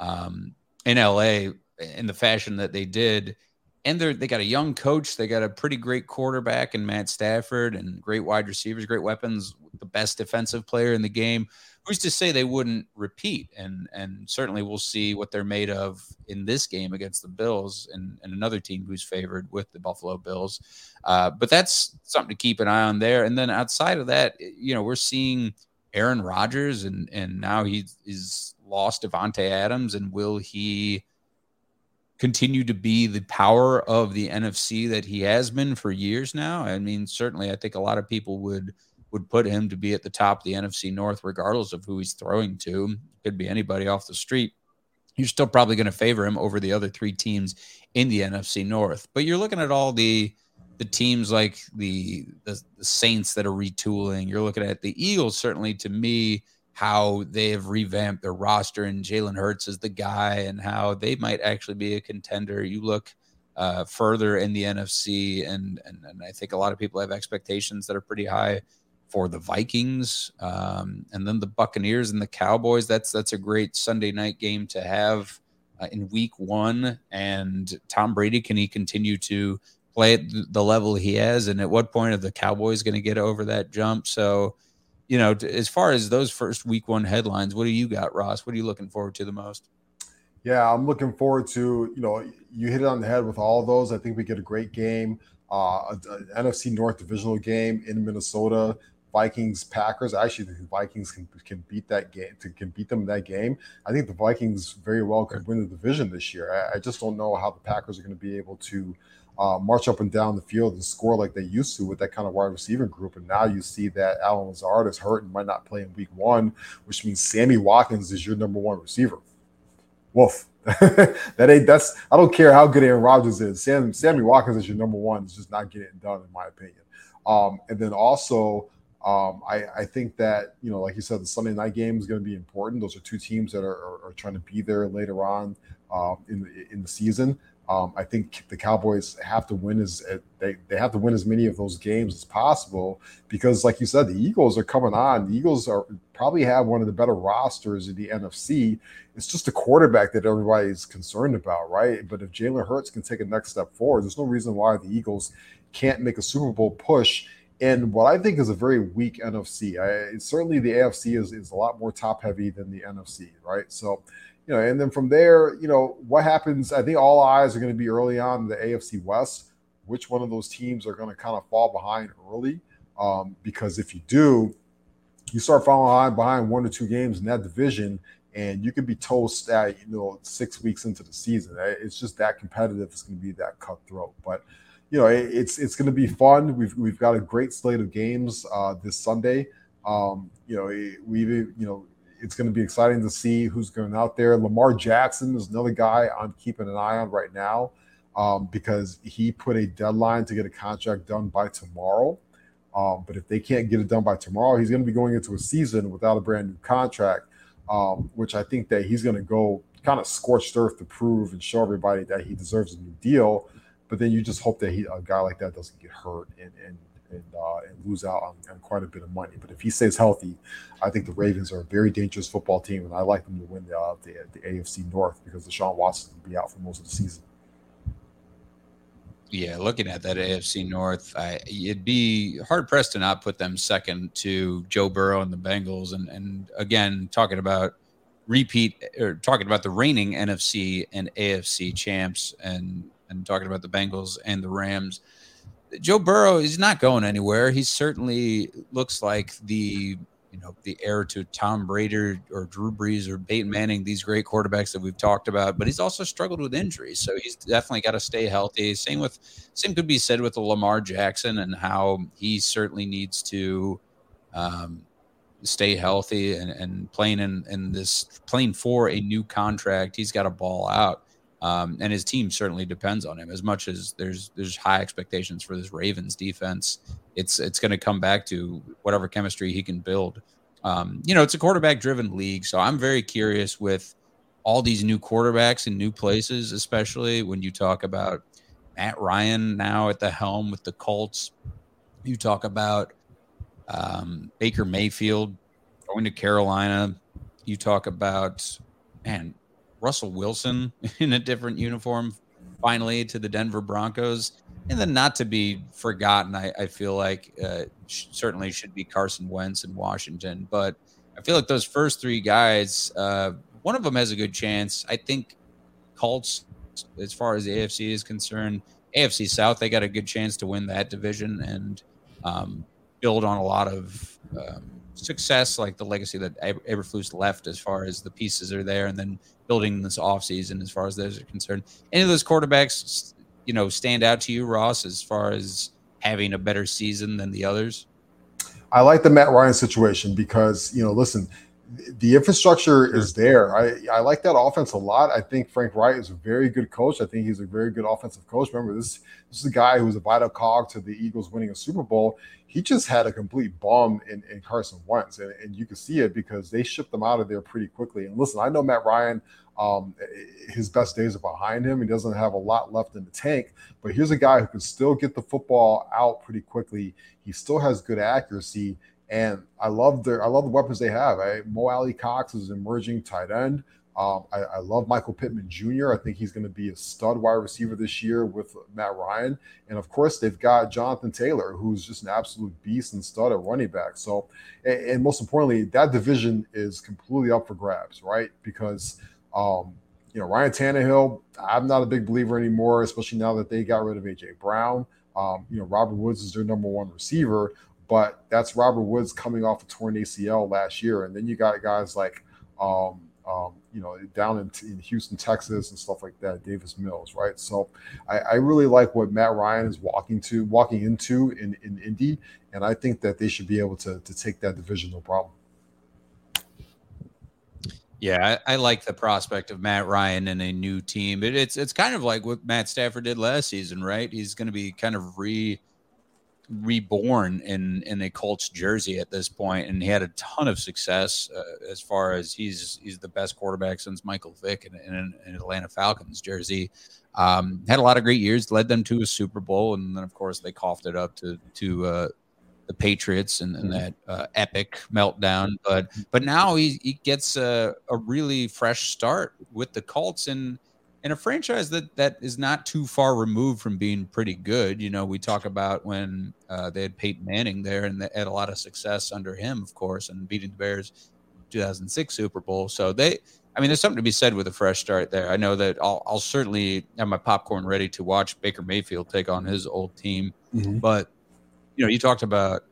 um, in LA in the fashion that they did. And they're they got a young coach. They got a pretty great quarterback in Matt Stafford and great wide receivers, great weapons, the best defensive player in the game. Who's to say they wouldn't repeat? And and certainly we'll see what they're made of in this game against the Bills and, and another team who's favored with the Buffalo Bills. Uh, but that's something to keep an eye on there. And then outside of that, you know, we're seeing Aaron Rodgers and and now he is lost Davante Adams, and will he? Continue to be the power of the NFC that he has been for years now. I mean, certainly, I think a lot of people would would put him to be at the top of the NFC North, regardless of who he's throwing to. Could be anybody off the street. You're still probably going to favor him over the other three teams in the NFC North. But you're looking at all the the teams like the, the, the Saints that are retooling. You're looking at the Eagles. Certainly, to me, how they have revamped their roster and Jalen Hurts is the guy and how they might actually be a contender. You look uh, further in the NFC, and, and, and I think a lot of people have expectations that are pretty high for the Vikings, um, and then the Buccaneers and the Cowboys. That's that's a great Sunday night game to have uh, in Week One. And Tom Brady can he continue to play at the level he has? And at what point are the Cowboys going to get over that jump? So you know, as far as those first week one headlines, what do you got, Ross? What are you looking forward to the most? Yeah, I'm looking forward to, you know, you hit it on the head with all of those. I think we get a great game, uh, an NFC North divisional game in Minnesota. Vikings Packers. I actually think the Vikings can, can beat that game to can beat them in that game. I think the Vikings very well could win the division this year. I, I just don't know how the Packers are going to be able to uh, march up and down the field and score like they used to with that kind of wide receiver group. And now you see that Allen Lazard is hurt and might not play in week one, which means Sammy Watkins is your number one receiver. Woof. that ain't that's I don't care how good Aaron Rodgers is. Sam, Sammy Watkins is your number one. It's just not getting it done, in my opinion. Um, and then also um, I, I, think that you know, like you said, the Sunday night game is going to be important. Those are two teams that are, are, are trying to be there later on um, in in the season. Um, I think the Cowboys have to win as they, they have to win as many of those games as possible because, like you said, the Eagles are coming on. The Eagles are probably have one of the better rosters in the NFC. It's just a quarterback that everybody's concerned about, right? But if Jalen Hurts can take a next step forward, there's no reason why the Eagles can't make a Super Bowl push in what I think is a very weak NFC. I, certainly, the AFC is, is a lot more top heavy than the NFC, right? So you know, and then from there, you know, what happens? I think all eyes are going to be early on the AFC West. Which one of those teams are going to kind of fall behind early? Um, because if you do, you start falling behind one or two games in that division, and you could be toast at you know six weeks into the season. It's just that competitive. It's going to be that cutthroat. But you know, it, it's it's going to be fun. We've we've got a great slate of games uh, this Sunday. Um, you know, we've you know it's going to be exciting to see who's going out there. Lamar Jackson is another guy I'm keeping an eye on right now um, because he put a deadline to get a contract done by tomorrow. Um, but if they can't get it done by tomorrow, he's going to be going into a season without a brand new contract, um, which I think that he's going to go kind of scorched earth to prove and show everybody that he deserves a new deal. But then you just hope that he, a guy like that doesn't get hurt and, and and, uh, and lose out on, on, quite a bit of money. But if he stays healthy, I think the Ravens are a very dangerous football team, and I like them to win the, uh, the, the AFC North because Deshaun Watson will be out for most of the season. Yeah, looking at that AFC North, I, it'd be hard pressed to not put them second to Joe Burrow and the Bengals. And and again, talking about repeat or talking about the reigning NFC and AFC champs, and and talking about the Bengals and the Rams. Joe Burrow is not going anywhere. He certainly looks like the you know the heir to Tom Brady or Drew Brees or Peyton Manning, these great quarterbacks that we've talked about. But he's also struggled with injuries, so he's definitely got to stay healthy. Same with same could be said with the Lamar Jackson and how he certainly needs to um, stay healthy and, and playing in, in this playing for a new contract. He's got to ball out. Um, and his team certainly depends on him as much as there's there's high expectations for this Ravens defense. It's it's going to come back to whatever chemistry he can build. Um, you know, it's a quarterback driven league, so I'm very curious with all these new quarterbacks in new places, especially when you talk about Matt Ryan now at the helm with the Colts. You talk about um, Baker Mayfield going to Carolina. You talk about man Russell Wilson in a different uniform, finally to the Denver Broncos. And then not to be forgotten, I, I feel like uh, sh- certainly should be Carson Wentz in Washington. But I feel like those first three guys, uh, one of them has a good chance. I think Colts, as far as the AFC is concerned, AFC South, they got a good chance to win that division and um, build on a lot of um, success, like the legacy that Eberflus left as far as the pieces are there, and then building this offseason as far as those are concerned. Any of those quarterbacks you know stand out to you, Ross, as far as having a better season than the others? I like the Matt Ryan situation because you know, listen, the infrastructure is there. I, I like that offense a lot. I think Frank Reich is a very good coach. I think he's a very good offensive coach. Remember, this this is a guy who was a vital cog to the Eagles winning a Super Bowl. He just had a complete bomb in, in Carson Wentz, and, and you can see it because they shipped him out of there pretty quickly. And listen, I know Matt Ryan um, his best days are behind him. He doesn't have a lot left in the tank, but here's a guy who can still get the football out pretty quickly. He still has good accuracy, and I love their I love the weapons they have. I, Mo Alie-Cox is an emerging tight end. Um, I, I, love Michael Pittman Jr. I think he's going to be a stud wide receiver this year with Matt Ryan. And of course, they've got Jonathan Taylor, who's just an absolute beast and stud at running back. So, and, and most importantly, that division is completely up for grabs, right? Because um, you know, Ryan Tannehill, I'm not a big believer anymore, especially now that they got rid of AJ Brown. Um, you know, Robert Woods is their number one receiver, but that's Robert Woods coming off a torn ACL last year. And then you got guys like, um, um, you know, down in, in, Houston, Texas, and stuff like that, Davis Mills, right? So I, I, really like what Matt Ryan is walking to, walking into in, in Indy, and I think that they should be able to, to take that division no problem. Yeah, I, I, like the prospect of Matt Ryan and a new team. But it's it's kind of like what Matt Stafford did last season, right? He's going to be kind of re reborn in in a Colts jersey at this point, and he had a ton of success uh, as far as he's he's the best quarterback since Michael Vick in, in an Atlanta Falcons jersey. Um, had a lot of great years, led them to a Super Bowl, and then of course they coughed it up to to uh, the Patriots and, and mm-hmm. that uh, epic meltdown. But but now he, he gets a, a really fresh start with the Colts and in a franchise that that is not too far removed from being pretty good. You know, we talk about when uh, they had Peyton Manning there and they had a lot of success under him, of course, and beating the Bears 2006 Super Bowl. So they, I mean, there's something to be said with a fresh start there. I know that I'll, I'll certainly have my popcorn ready to watch Baker Mayfield take on his old team, mm-hmm. but you know, you talked about,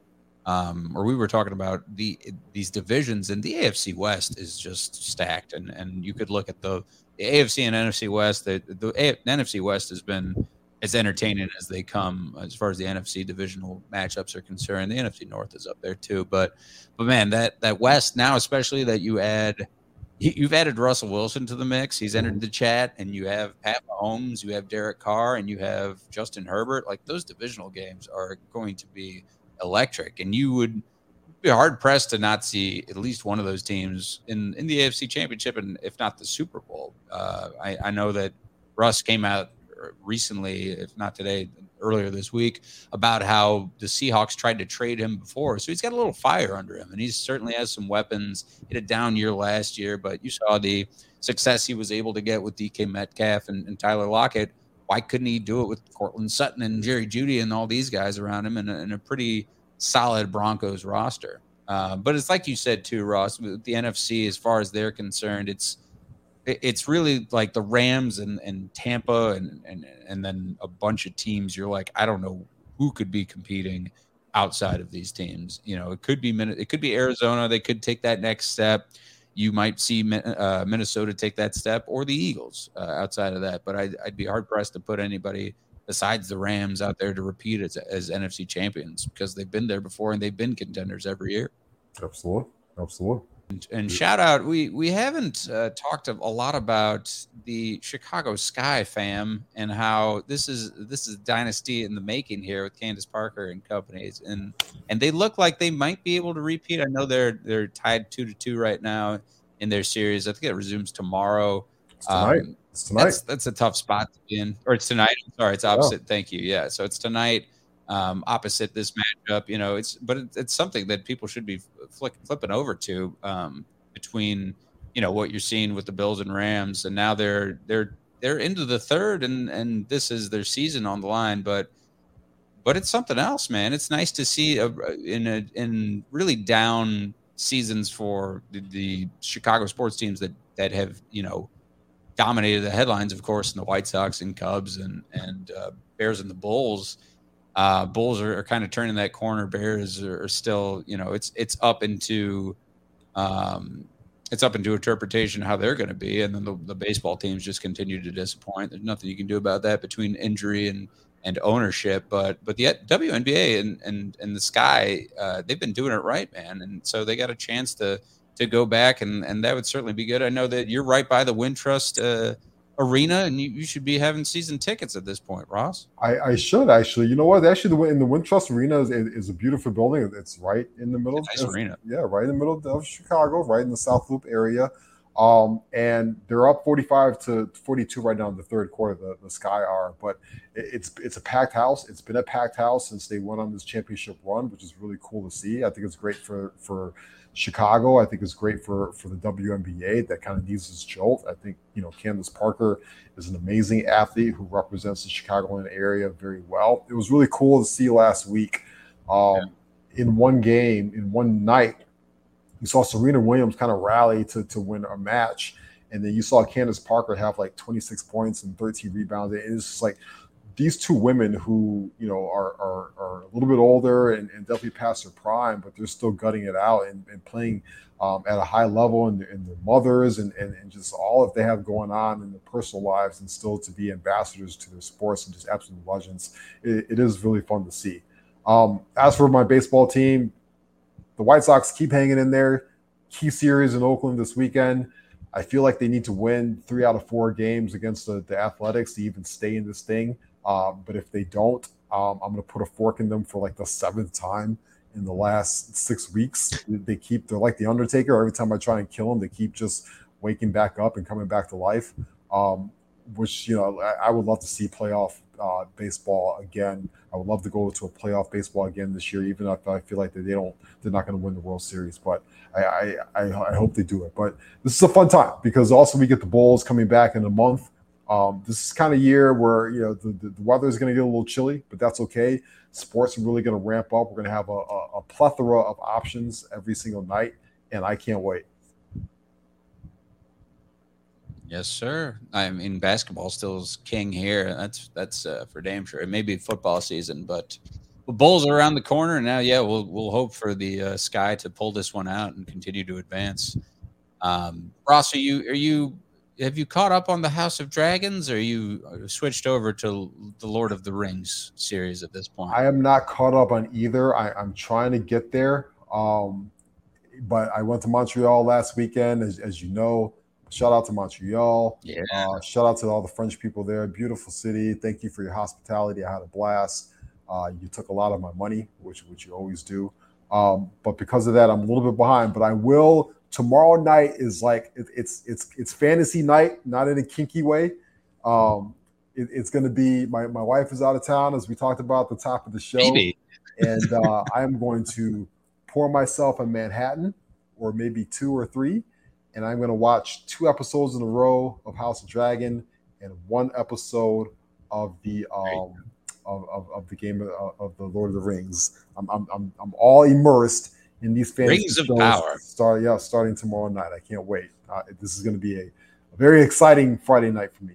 um, or we were talking about the these divisions, and the AFC West is just stacked, and and you could look at the AFC and NFC West. The, the, the NFC West has been as entertaining as they come as far as the NFC divisional matchups are concerned. The NFC North is up there too, but but man, that that West now, especially that you add you've added Russell Wilson to the mix. He's entered the chat, and you have Pat Mahomes, you have Derek Carr, and you have Justin Herbert. Like those divisional games are going to be electric, and you would be hard pressed to not see at least one of those teams in in the AFC Championship, and if not the Super Bowl. Uh, I, I know that Russ came out recently, if not today, earlier this week about how the Seahawks tried to trade him before. So he's got a little fire under him, and he certainly has some weapons. Had a down year last year, but you saw the success he was able to get with DK Metcalf and, and Tyler Lockett. Why couldn't he do it with Courtland Sutton and Jerry Jeudy and all these guys around him and a, a pretty solid Broncos roster? Uh, but it's like you said too, Ross. With the NFC, as far as they're concerned, it's it's really like the Rams and, and Tampa and, and and then a bunch of teams. You're like, I don't know who could be competing outside of these teams. You know, it could be it could be Arizona. They could take that next step. You might see uh, Minnesota take that step, or the Eagles uh, outside of that. But I'd, I'd be hard pressed to put anybody besides the Rams out there to repeat as, as NFC champions because they've been there before and they've been contenders every year. Absolutely, absolutely. And, and shout out, we we haven't uh, talked a lot about the Chicago Sky fam and how this is this is dynasty in the making here with Candace Parker and companies, and and they look like they might be able to repeat. I know they're they're tied two to two right now in their series. I think it resumes tomorrow. It's tonight. Um, it's tonight. That's, that's, a tough spot to be in, or it's tonight. sorry, it's opposite. Oh. Thank you. Yeah, so it's tonight um, opposite this matchup. You know, it's but it's, it's something that people should be flick, flipping over to um, between you know what you're seeing with the Bills and Rams, and now they're they're they're into the third, and and this is their season on the line. But but it's something else, man. It's nice to see a, in a in really down seasons for the, the Chicago sports teams that that have you know dominated the headlines, of course, in the White Sox and Cubs and and uh, Bears and the Bulls. Uh, Bulls are, are, kind of turning that corner. Bears are, are, still, you know, it's it's up into um, it's up into interpretation how they're going to be, and then the, the baseball teams just continue to disappoint. There's nothing you can do about that between injury and and ownership. But but the WNBA and and and the Sky, uh, they've been doing it right, man, and so they got a chance to to go back, and and that would certainly be good. I know that you're right by the Wintrust. Uh, arena, and you, you should be having season tickets at this point, Ross. I, I should actually. You know what? Actually, the in the Wintrust Arena is, is a beautiful building. It's right in the middle. Nice arena. Yeah, right in the middle of Chicago, right in the South Loop area. Um, and they're up 45 to 42 right now in the third quarter. The, the Sky are, but it's it's a packed house. It's been a packed house since they went on this championship run, which is really cool to see. I think it's great for for Chicago, I think is great for for the WNBA that kind of needs this jolt. I think you know Candace Parker is an amazing athlete who represents the Chicagoland area very well. It was really cool to see last week. Um, yeah. In one game, in one night, you saw Serena Williams kind of rally to to win a match, and then you saw Candace Parker have like 26 points and 13 rebounds. It's just like these two women who you know are are, are a little bit older and, and, definitely past their prime, but they're still gutting it out and, and playing um, at a high level, and, and their mothers and, and, and just all that they have going on in their personal lives, and still to be ambassadors to their sports and just absolute legends. it, it is really fun to see. Um, as for my baseball team, the White Sox keep hanging in there. Key series in Oakland this weekend. I feel like they need to win three out of four games against the, the Athletics to even stay in this thing. Um, but if they don't, um, I'm going to put a fork in them for like the seventh time in the last six weeks. They keep, they're like the Undertaker. Every time I try and kill them, they keep just waking back up and coming back to life. Um, which, you know, I, I, would love to see playoff uh, baseball again. I would love to go to a playoff baseball again this year, even if I feel like they don't, they're not going to win the World Series. But I, I, I, I hope they do it. But this is a fun time because also we get the Bulls coming back in a month. Um, this is kind of year where you know the, the, the weather is going to get a little chilly, but that's okay. Sports are really going to ramp up. We're going to have a, a, a, plethora of options every single night, and I can't wait. Yes, sir. I mean, basketball still is king here. That's that's uh, for damn sure. It may be football season, but the Bulls are around the corner, and now, yeah, we'll we'll hope for the uh, Sky to pull this one out and continue to advance. Um, Ross, are you are you have you caught up on the House of Dragons, or you uh, switched over to the Lord of the Rings series at this point? I am not caught up on either. I, am trying to get there, um, but I went to Montreal last weekend, as, as you know. Shout out to Montreal. Yeah. Uh, shout out to all the French people there. Beautiful city. Thank you for your hospitality. I had a blast. Uh, you took a lot of my money, which which you always do. Um, but because of that, I'm a little bit behind. But I will tomorrow night is like it, it's it's it's fantasy night, not in a kinky way. Um, it, it's going to be my my wife is out of town, as we talked about at the top of the show, maybe. and uh, I am going to pour myself a Manhattan, or maybe two or three, and I'm going to watch two episodes in a row of House of Dragon and one episode of the um, of, of, of, the game of, of, the Lord of the Rings. I'm, I'm, I'm, I'm all immersed in these fantasy Rings of Power. Start, yeah, starting tomorrow night. I can't wait. Uh, this is going to be a, a, very exciting Friday night for me.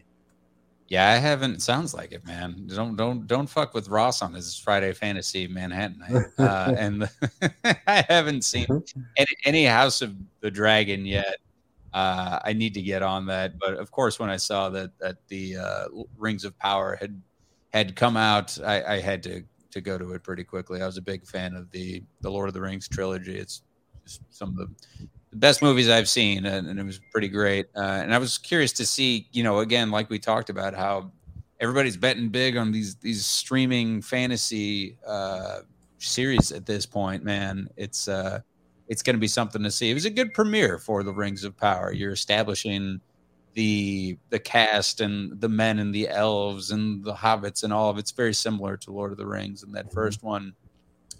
Yeah, I haven't. Sounds like it, man. Don't don't don't fuck with Ross on his Friday Fantasy Manhattan night. Uh, and the, I haven't seen mm-hmm. any, any, House of the Dragon yet. Uh, I need to get on that. But of course, when I saw that that the uh, Rings of Power had had come out, I, I had to to go to it pretty quickly. I was a big fan of the the Lord of the Rings trilogy. It's just some of the, the best movies I've seen, and, and it was pretty great. Uh, and I was curious to see, you know, again, like we talked about, how everybody's betting big on these these streaming fantasy uh, series at this point. Man, it's uh, it's going to be something to see. It was a good premiere for the Rings of Power. You're establishing the the cast and the men and the elves and the hobbits and all of it's very similar to Lord of the Rings and that mm-hmm. first one,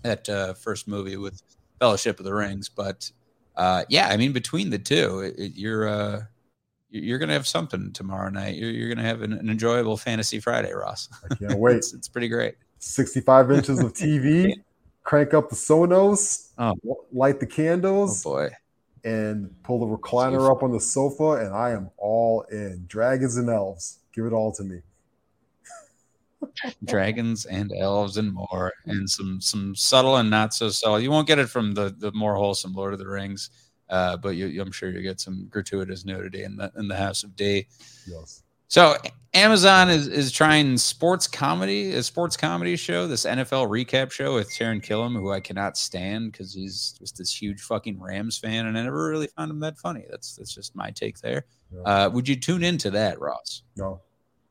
that uh, first movie with Fellowship of the Rings. But uh, yeah, I mean between the two, it, it, you're uh, you're going to have something tomorrow night. You're, you're going to have an, an, enjoyable fantasy Friday, Ross. I can't wait. it's, it's, pretty great. 65 inches of TV, crank up the Sonos, oh. light the candles. Oh boy. And pull the recliner up on the sofa, and I am all in. Dragons and elves. Give it all to me. Dragons and elves and more, and some some subtle and not so subtle. You won't get it from the the more wholesome Lord of the Rings uh, but you, I'm sure you get some gratuitous nudity in the in the House of D. Yes. So Amazon is is trying sports comedy, a sports comedy show, this NFL recap show with Taran Killam, who I cannot stand because he's just this huge fucking Rams fan, and I never really found him that funny. That's that's just my take there. Yeah. Uh, would you tune into that, Ross? No.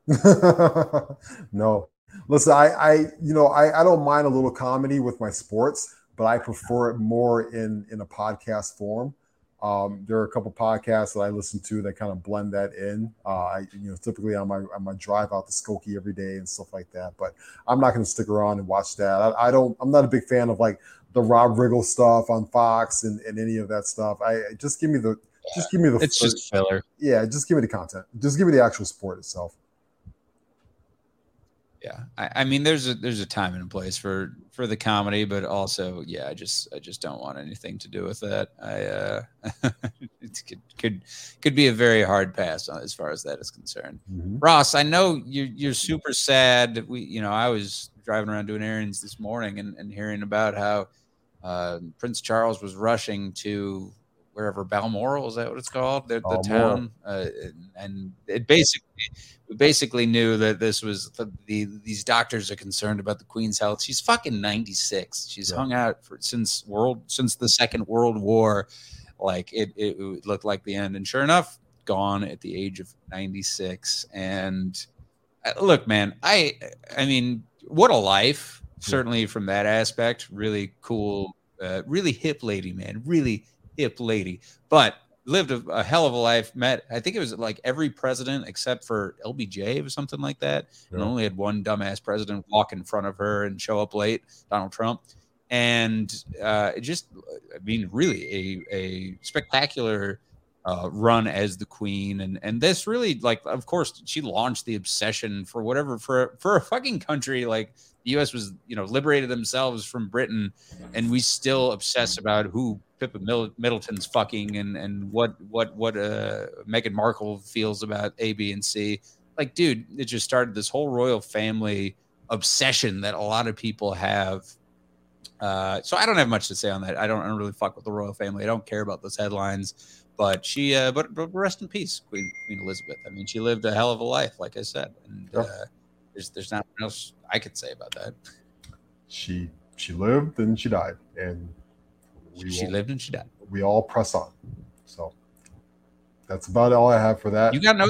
no. Listen, I, I, you know, I, I don't mind a little comedy with my sports, but I prefer it more in in a podcast form. Um, there are a couple podcasts that I listen to that kind of blend that in. Uh, I, you know, typically on my on my drive out to Skokie every day and stuff like that. But I'm not going to stick around and watch that. I, I, don't. I'm not a big fan of like the Rob Riggle stuff on Fox and, and any of that stuff. I just give me the just give me the. It's just filler. Yeah, just give me the content. Just give me the actual sport itself yeah I, I, mean there's a there's a time and a place for for the comedy but also yeah i just i just don't want anything to do with that i uh it could could could be a very hard pass as far as that is concerned mm-hmm. ross i know you're you're super sad we you know i was driving around doing errands this morning and, and hearing about how uh, prince charles was rushing to wherever Balmoral is that what it's called? The, the town, uh, and it basically we basically knew that this was the, the, these doctors are concerned about the Queen's health. She's fucking ninety six. She's yeah. hung out for since world since the Second World War. Like it, it, it looked like the end, and sure enough, gone at the age of ninety six. And uh, look, man, I I mean, what a life. Certainly from that aspect, really cool, uh, really hip lady, man. Really hip lady, but lived a, a, hell of a life. Met, I think it was like every president except for LBJ or something like that, yeah. and only had one dumbass president walk in front of her and show up late, Donald Trump. And uh, it just, I mean, really a, a spectacular uh, run as the queen. And, and this really, like, of course, she launched the obsession for whatever, for, for a fucking country like the U.S. was, you know, liberated themselves from Britain, and we still obsess about who Pippa Middleton's fucking and and what what what uh Meghan Markle feels about A, B, and C. Like, dude, it just started this whole royal family obsession that a lot of people have. Uh, so I don't have much to say on that. I don't, I don't really fuck with the royal family. I don't care about those headlines. But she, uh, but, but rest in peace, Queen Queen Elizabeth. I mean, she lived a hell of a life, like I said, and uh, there's there's not much else I could say about that. She she lived and she died, and we she lived and she died. We all press on. So that's about all I have for that. You got no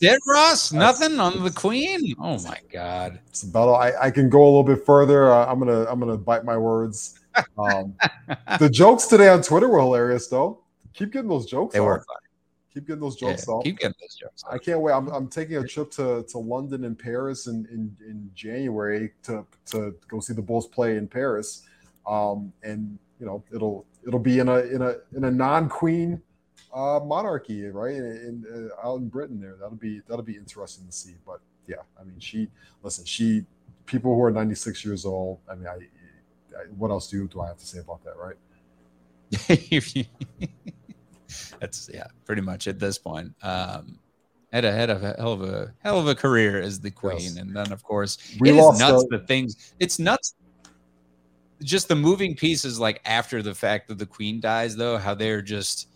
dead Ross? Nothing on the Queen? Oh my God! It's about all. I, I can go a little bit further. Uh, I'm gonna I'm gonna bite my words. Um, the jokes today on Twitter were hilarious, though. Keep getting those jokes. They were. Keep getting those jokes yeah. Keep getting those jokes. I can't wait. I'm, I'm taking a trip to, to London and Paris in, in, in January to, to go see the Bulls play in Paris. Um, and you know it'll it'll be in a in a in a non-queen uh, monarchy, right? In, in uh, out in Britain, there that'll be that'll be interesting to see. But yeah, I mean, she listen. She people who are 96 years old. I mean, I, I what else do do I have to say about that, right? That's yeah, pretty much at this point. Um, had a had a hell of a hell of a career as the queen, yes. and then of course we it is nuts. The things it's nuts just the moving pieces like after the fact that the queen dies though how they're just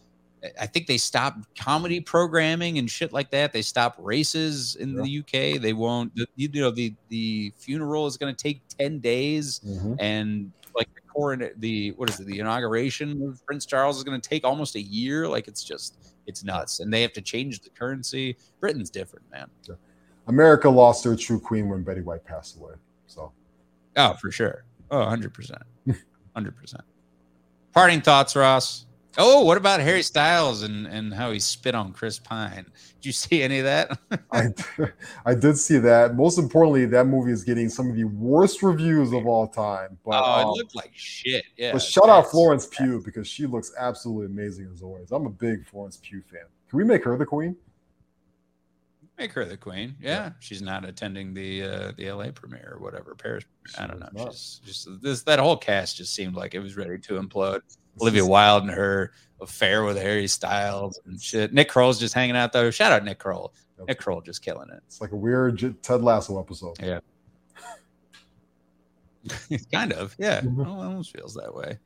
i think they stopped comedy programming and shit like that. They stopped races in yeah. the uk they won't you know the the funeral is going to take 10 days mm-hmm. and like the coronet the what is it the inauguration of prince charles is going to take almost a year. Like it's just it's nuts. And they have to change the currency. Britain's different man. Yeah. america lost their true queen when betty white passed away so. Oh for sure Oh, 100%. 100%. Parting thoughts, Ross. Oh, what about Harry Styles and, and how he spit on Chris Pine? Did you see any of that? I, I did see that. Most importantly, that movie is getting some of the worst reviews of all time. But, oh, it um, looked like shit. Yeah. But shout out Florence Pugh because she looks absolutely amazing as always. I'm a big Florence Pugh fan. Can we make her the queen? Make her the queen. Yeah, yeah. she's not attending the uh, the LA premiere or whatever Paris. I don't know. She's just this that whole cast just seemed like it was ready to implode. Olivia Wilde and her affair with Harry Styles and shit. Nick Kroll's just hanging out though. Shout out Nick Kroll. Yep. Nick Kroll just killing it. It's like a weird Ted Lasso episode. Yeah. kind of. Yeah. Mm-hmm. almost feels that way.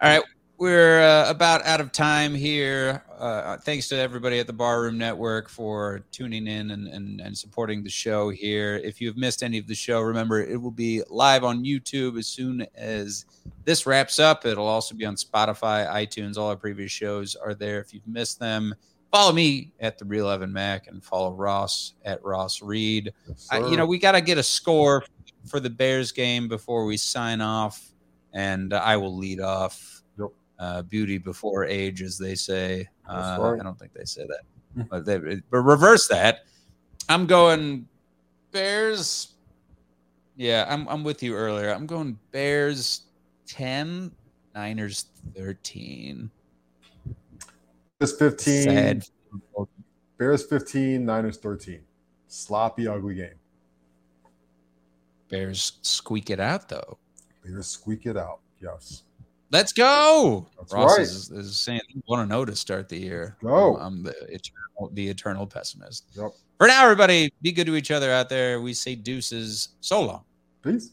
All right. We're uh, about out of time here. Uh, thanks to everybody at the Barroom Network for tuning in and, and, and supporting the show here. If you've missed any of the show, remember it will be live on YouTube as soon as this wraps up. It'll also be on Spotify, iTunes. All our previous shows are there. If you've missed them, follow me at the Real Evan Mac and follow Ross at Ross Reed. Yes, I, you know, we got to get a score for the Bears game before we sign off, and I will lead off uh, beauty before age, as they say. Uh, right. I don't think they say that, hmm. but they but reverse that. I'm going Bears. Yeah, I'm I'm with you earlier. I'm going Bears 10, Niners 13. Bears 15. Sad. Bears 15, Niners 13. Sloppy, ugly game. Bears squeak it out though. Bears squeak it out. Yes. Let's go. That's Ross right. is, is saying you want to know to start the year. Go. I'm the eternal, the eternal pessimist. Yep. For now, everybody, be good to each other out there. We say deuces. So long. Peace.